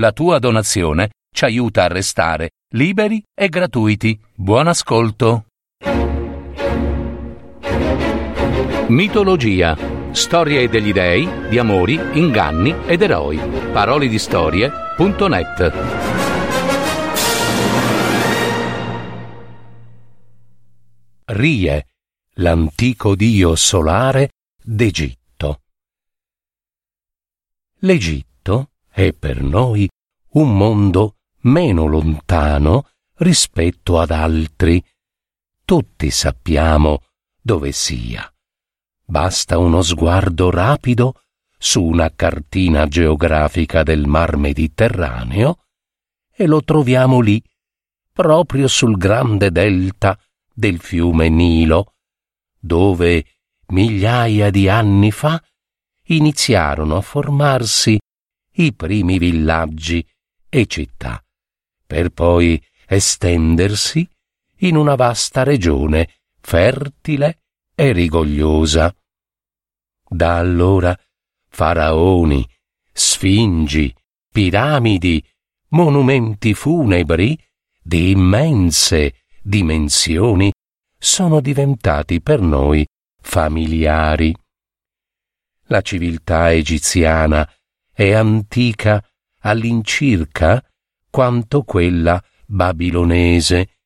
La tua donazione ci aiuta a restare liberi e gratuiti. Buon ascolto. Mitologia. Storie degli dei, di amori, inganni ed eroi. Parole di storie.net. Rie, l'antico dio solare d'Egitto. L'Egitto è per noi un mondo meno lontano rispetto ad altri. Tutti sappiamo dove sia. Basta uno sguardo rapido su una cartina geografica del mar Mediterraneo e lo troviamo lì, proprio sul grande delta del fiume Nilo, dove migliaia di anni fa iniziarono a formarsi i primi villaggi e città, per poi estendersi in una vasta regione fertile e rigogliosa. Da allora faraoni, sfingi, piramidi, monumenti funebri di immense dimensioni sono diventati per noi familiari. La civiltà egiziana è antica all'incirca quanto quella babilonese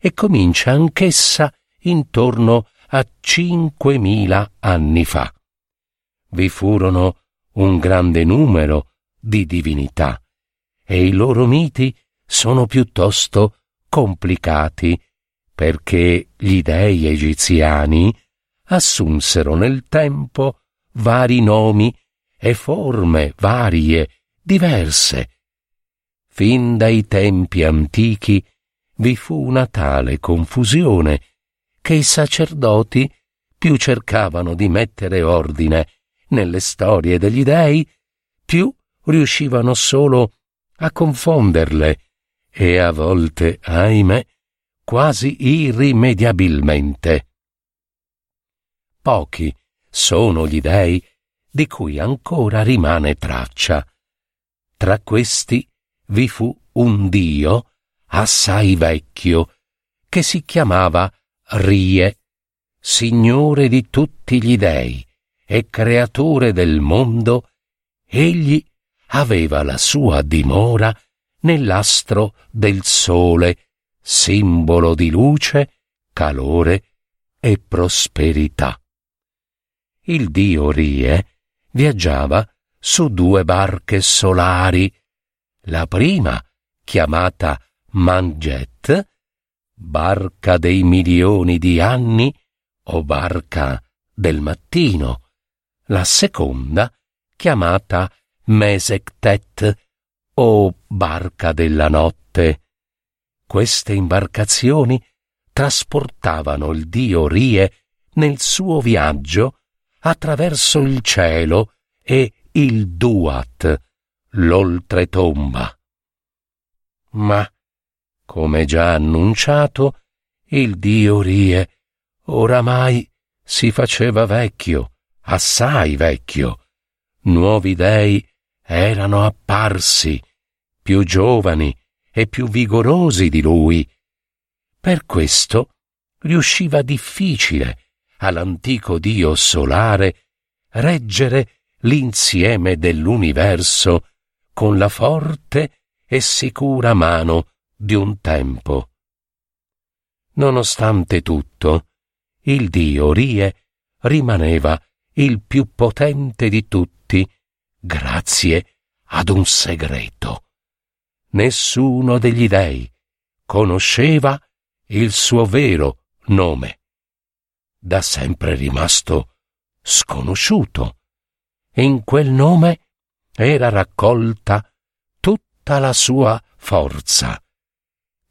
e comincia anch'essa intorno a cinquemila anni fa. Vi furono un grande numero di divinità e i loro miti sono piuttosto complicati perché gli dei egiziani assunsero nel tempo vari nomi e forme varie, diverse. Fin dai tempi antichi vi fu una tale confusione che i sacerdoti più cercavano di mettere ordine nelle storie degli dei, più riuscivano solo a confonderle e a volte, ahimè, quasi irrimediabilmente. Pochi sono gli dei di cui ancora rimane traccia. Tra questi vi fu un dio assai vecchio che si chiamava Rie, signore di tutti gli dei e creatore del mondo, egli aveva la sua dimora nell'astro del sole, simbolo di luce, calore e prosperità. Il dio Rie viaggiava su due barche solari. La prima, chiamata Manget, barca dei milioni di anni o barca del mattino. La seconda, chiamata Mesektet o barca della notte. Queste imbarcazioni trasportavano il dio Rie nel suo viaggio attraverso il cielo e il Duat, l'oltretomba. Ma, come già annunciato, il dio Rie oramai si faceva vecchio, assai vecchio. Nuovi dei erano apparsi, più giovani e più vigorosi di lui. Per questo riusciva difficile all'antico dio solare reggere l'insieme dell'universo con la forte e sicura mano di un tempo. Nonostante tutto, il dio Rie rimaneva il più potente di tutti grazie ad un segreto. Nessuno degli dei conosceva il suo vero nome da sempre rimasto sconosciuto. In quel nome era raccolta tutta la sua forza.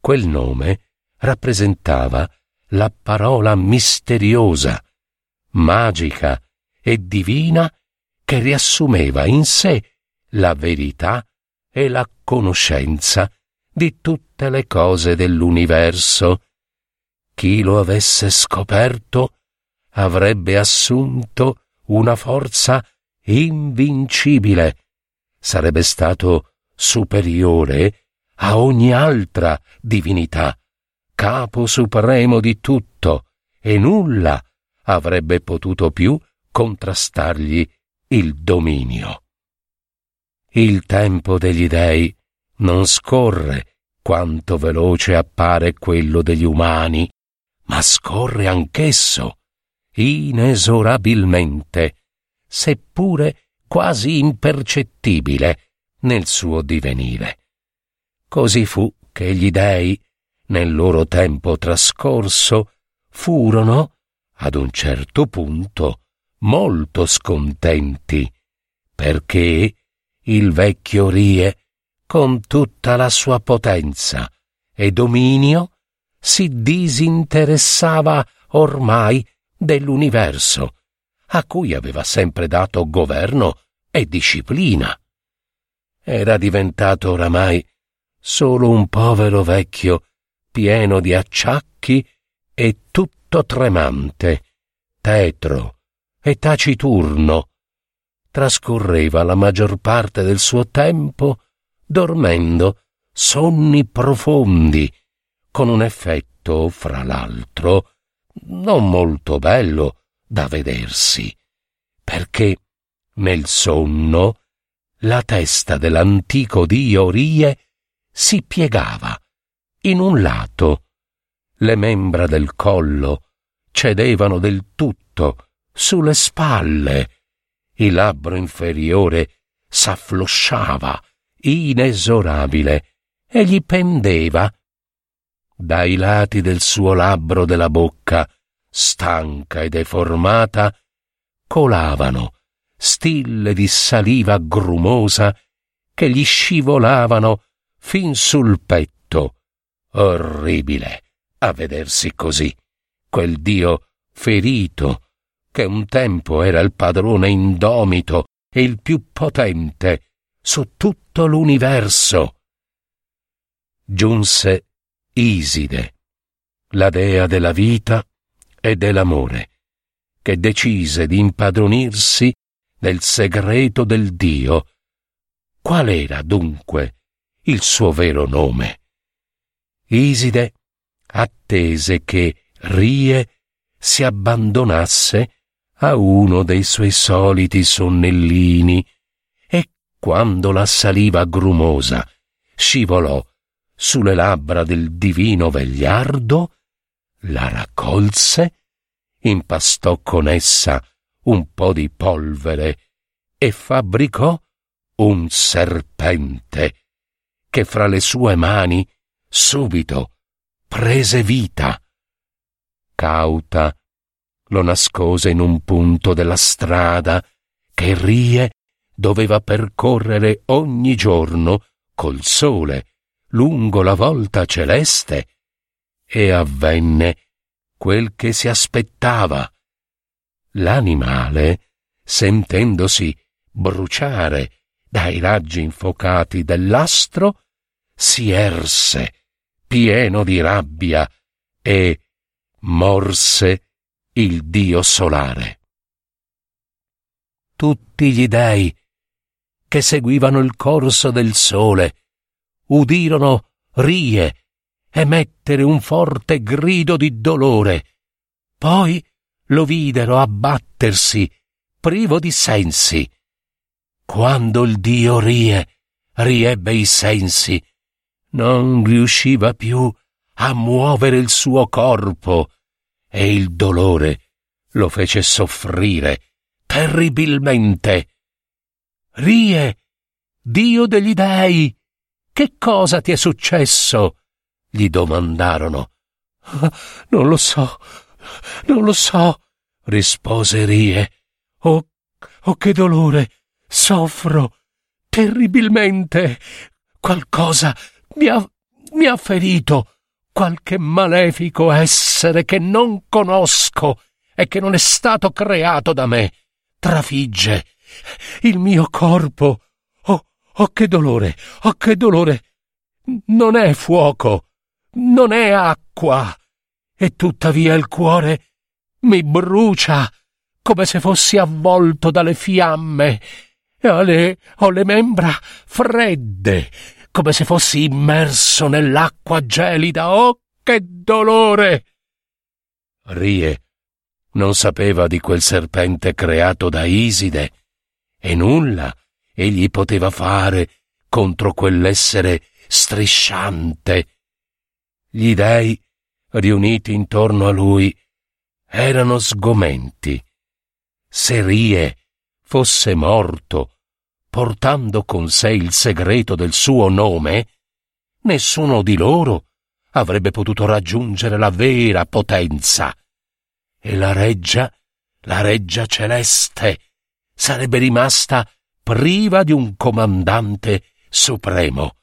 Quel nome rappresentava la parola misteriosa, magica e divina che riassumeva in sé la verità e la conoscenza di tutte le cose dell'universo. Chi lo avesse scoperto avrebbe assunto una forza invincibile. Sarebbe stato superiore a ogni altra divinità, capo supremo di tutto, e nulla avrebbe potuto più contrastargli il dominio. Il tempo degli dei non scorre quanto veloce appare quello degli umani, ma scorre anch'esso inesorabilmente, seppure quasi impercettibile nel suo divenire. Così fu che gli dei, nel loro tempo trascorso, furono, ad un certo punto, molto scontenti, perché il vecchio Rie, con tutta la sua potenza e dominio, si disinteressava ormai dell'universo, a cui aveva sempre dato governo e disciplina. Era diventato oramai solo un povero vecchio pieno di acciacchi e tutto tremante, tetro e taciturno. Trascorreva la maggior parte del suo tempo dormendo sonni profondi, con un effetto, fra l'altro, non molto bello da vedersi, perché nel sonno la testa dell'antico dio Rie si piegava in un lato, le membra del collo cedevano del tutto sulle spalle, il labbro inferiore s'afflosciava inesorabile e gli pendeva dai lati del suo labbro della bocca, stanca e deformata, colavano stille di saliva grumosa che gli scivolavano fin sul petto. Orribile a vedersi così, quel dio ferito, che un tempo era il padrone indomito e il più potente su tutto l'universo. Giunse Iside, la dea della vita e dell'amore, che decise di impadronirsi del segreto del Dio. Qual era dunque il suo vero nome? Iside attese che Rie si abbandonasse a uno dei suoi soliti sonnellini e quando la saliva grumosa scivolò sulle labbra del divino vegliardo, la raccolse, impastò con essa un po' di polvere e fabbricò un serpente che fra le sue mani subito prese vita. Cauta lo nascose in un punto della strada che Rie doveva percorrere ogni giorno col sole lungo la volta celeste e avvenne quel che si aspettava. L'animale, sentendosi bruciare dai raggi infocati dell'astro, si erse, pieno di rabbia, e morse il dio solare. Tutti gli dei che seguivano il corso del sole udirono rie emettere un forte grido di dolore. Poi lo videro abbattersi, privo di sensi. Quando il dio Rie riebbe i sensi, non riusciva più a muovere il suo corpo e il dolore lo fece soffrire terribilmente. Rie, dio degli dei, che cosa ti è successo? gli domandarono. Non lo so, non lo so, rispose Rie. Oh, oh che dolore! Soffro terribilmente. Qualcosa mi ha, mi ha ferito. Qualche malefico essere che non conosco e che non è stato creato da me. Trafigge il mio corpo Oh che dolore, oh che dolore. Non è fuoco, non è acqua. E tuttavia il cuore mi brucia come se fossi avvolto dalle fiamme e ho le, ho le membra fredde, come se fossi immerso nell'acqua gelida. Oh, che dolore! Rie non sapeva di quel serpente creato da Iside e nulla egli poteva fare contro quell'essere strisciante. Gli dei, riuniti intorno a lui, erano sgomenti. Se Rie fosse morto, portando con sé il segreto del suo nome, nessuno di loro avrebbe potuto raggiungere la vera potenza. E la reggia, la reggia celeste, sarebbe rimasta priva di un comandante supremo.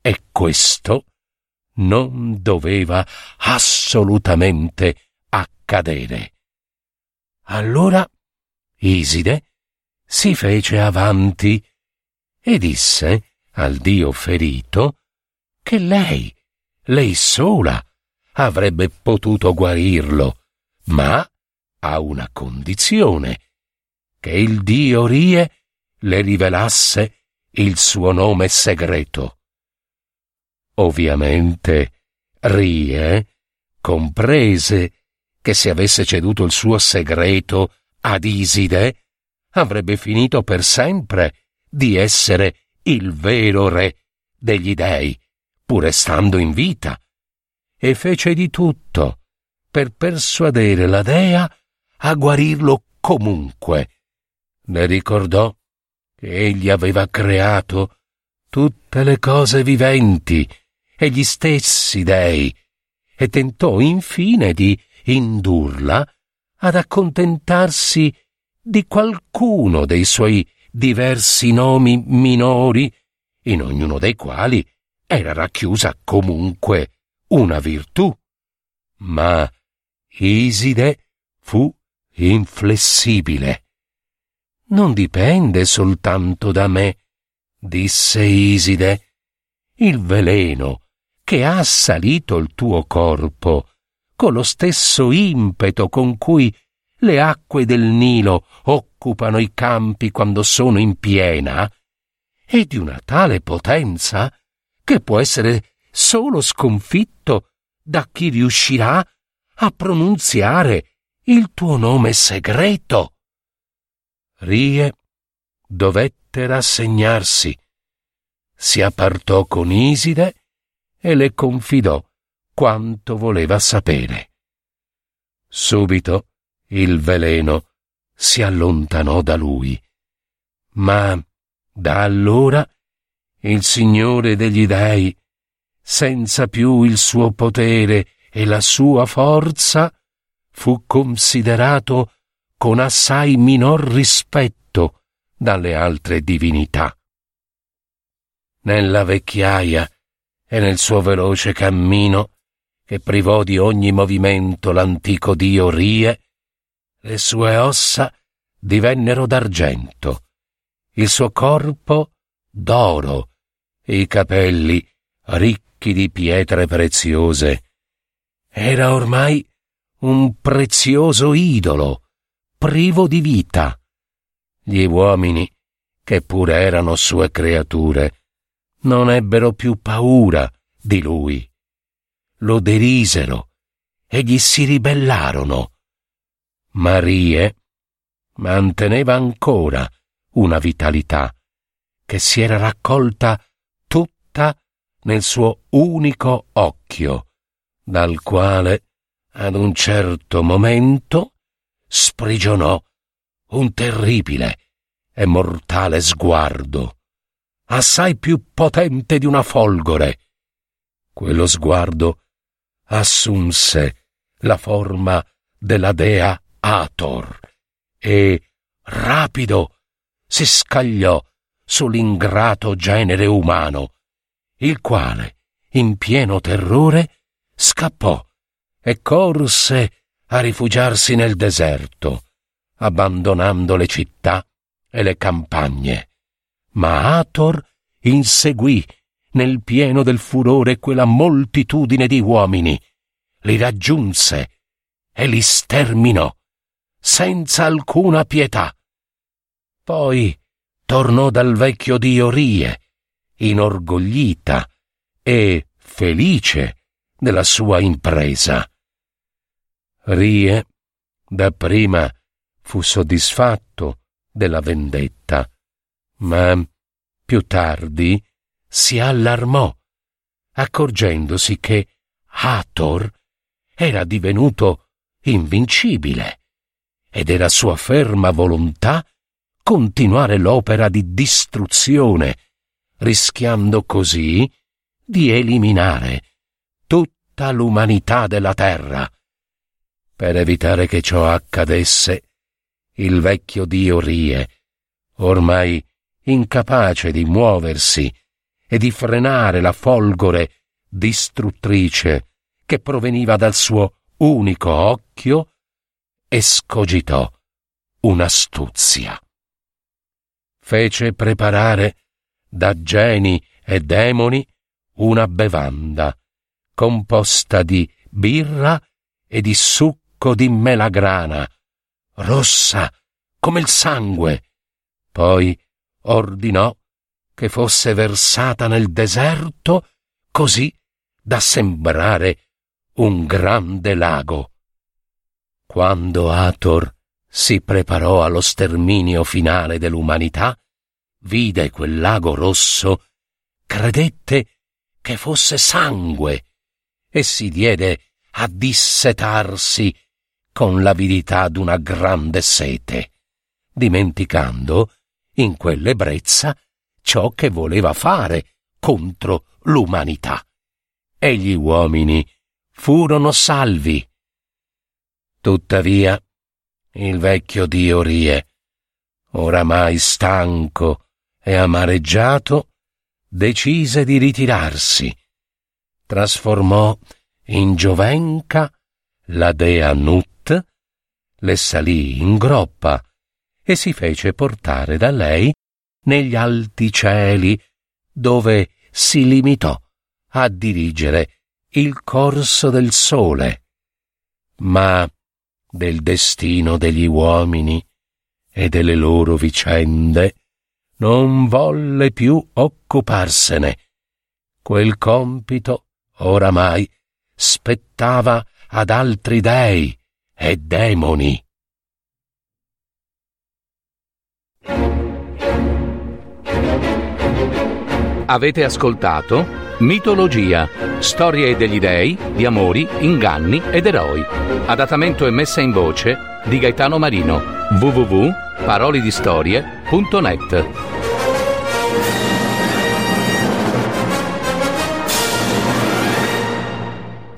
E questo non doveva assolutamente accadere. Allora Iside si fece avanti e disse al dio ferito che lei, lei sola, avrebbe potuto guarirlo, ma a una condizione, che il dio Rie le rivelasse il suo nome segreto. Ovviamente Rie comprese che se avesse ceduto il suo segreto ad Iside, avrebbe finito per sempre di essere il vero re degli dei, pur restando in vita, e fece di tutto per persuadere la dea a guarirlo comunque. Le ricordò che egli aveva creato tutte le cose viventi e gli stessi dei, e tentò infine di indurla ad accontentarsi di qualcuno dei suoi diversi nomi minori, in ognuno dei quali era racchiusa comunque una virtù. Ma Iside fu inflessibile. Non dipende soltanto da me, disse Iside. Il veleno che ha assalito il tuo corpo, con lo stesso impeto con cui le acque del Nilo occupano i campi quando sono in piena, è di una tale potenza che può essere solo sconfitto da chi riuscirà a pronunziare il tuo nome segreto. Rie dovette rassegnarsi, si appartò con Iside e le confidò quanto voleva sapere. Subito il veleno si allontanò da lui. Ma da allora il Signore degli Dei, senza più il suo potere e la sua forza, fu considerato con assai minor rispetto dalle altre divinità. Nella vecchiaia e nel suo veloce cammino, che privò di ogni movimento l'antico dio Rie, le sue ossa divennero d'argento, il suo corpo d'oro, i capelli ricchi di pietre preziose. Era ormai un prezioso idolo, privo di vita. Gli uomini, che pure erano sue creature, non ebbero più paura di lui. Lo derisero e gli si ribellarono Marie manteneva ancora una vitalità che si era raccolta tutta nel suo unico occhio, dal quale ad un certo momento sprigionò un terribile e mortale sguardo, assai più potente di una folgore. Quello sguardo assunse la forma della dea Ator e, rapido, si scagliò sull'ingrato genere umano, il quale, in pieno terrore, scappò e corse a rifugiarsi nel deserto, abbandonando le città e le campagne. Ma Ator inseguì nel pieno del furore quella moltitudine di uomini, li raggiunse e li sterminò senza alcuna pietà. Poi tornò dal vecchio dio Rie, inorgoglita e felice della sua impresa. Rie dapprima fu soddisfatto della vendetta, ma più tardi si allarmò, accorgendosi che Hathor era divenuto invincibile ed era sua ferma volontà continuare l'opera di distruzione, rischiando così di eliminare tutta l'umanità della terra. Per evitare che ciò accadesse, il vecchio dio Rie, ormai incapace di muoversi e di frenare la folgore distruttrice che proveniva dal suo unico occhio, escogitò un'astuzia. Fece preparare da geni e demoni una bevanda composta di birra e di succo di melagrana, rossa come il sangue. Poi ordinò che fosse versata nel deserto così da sembrare un grande lago. Quando Ator si preparò allo sterminio finale dell'umanità, vide quel lago rosso, credette che fosse sangue e si diede a dissetarsi con l'avidità d'una grande sete, dimenticando in quell'ebbrezza ciò che voleva fare contro l'umanità. E gli uomini furono salvi. Tuttavia, il vecchio dio Rie, oramai stanco e amareggiato, decise di ritirarsi. Trasformò in Giovenca la dea Nut, le salì in groppa e si fece portare da lei negli alti cieli, dove si limitò a dirigere il corso del sole. Ma del destino degli uomini e delle loro vicende non volle più occuparsene. Quel compito oramai spettava ad altri dei e demoni. Avete ascoltato Mitologia, storie degli dei, di amori, inganni ed eroi. Adattamento e messa in voce di Gaetano Marino. www.parolidistorie.net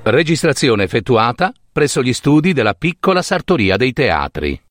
Registrazione effettuata presso gli studi della piccola sartoria dei teatri.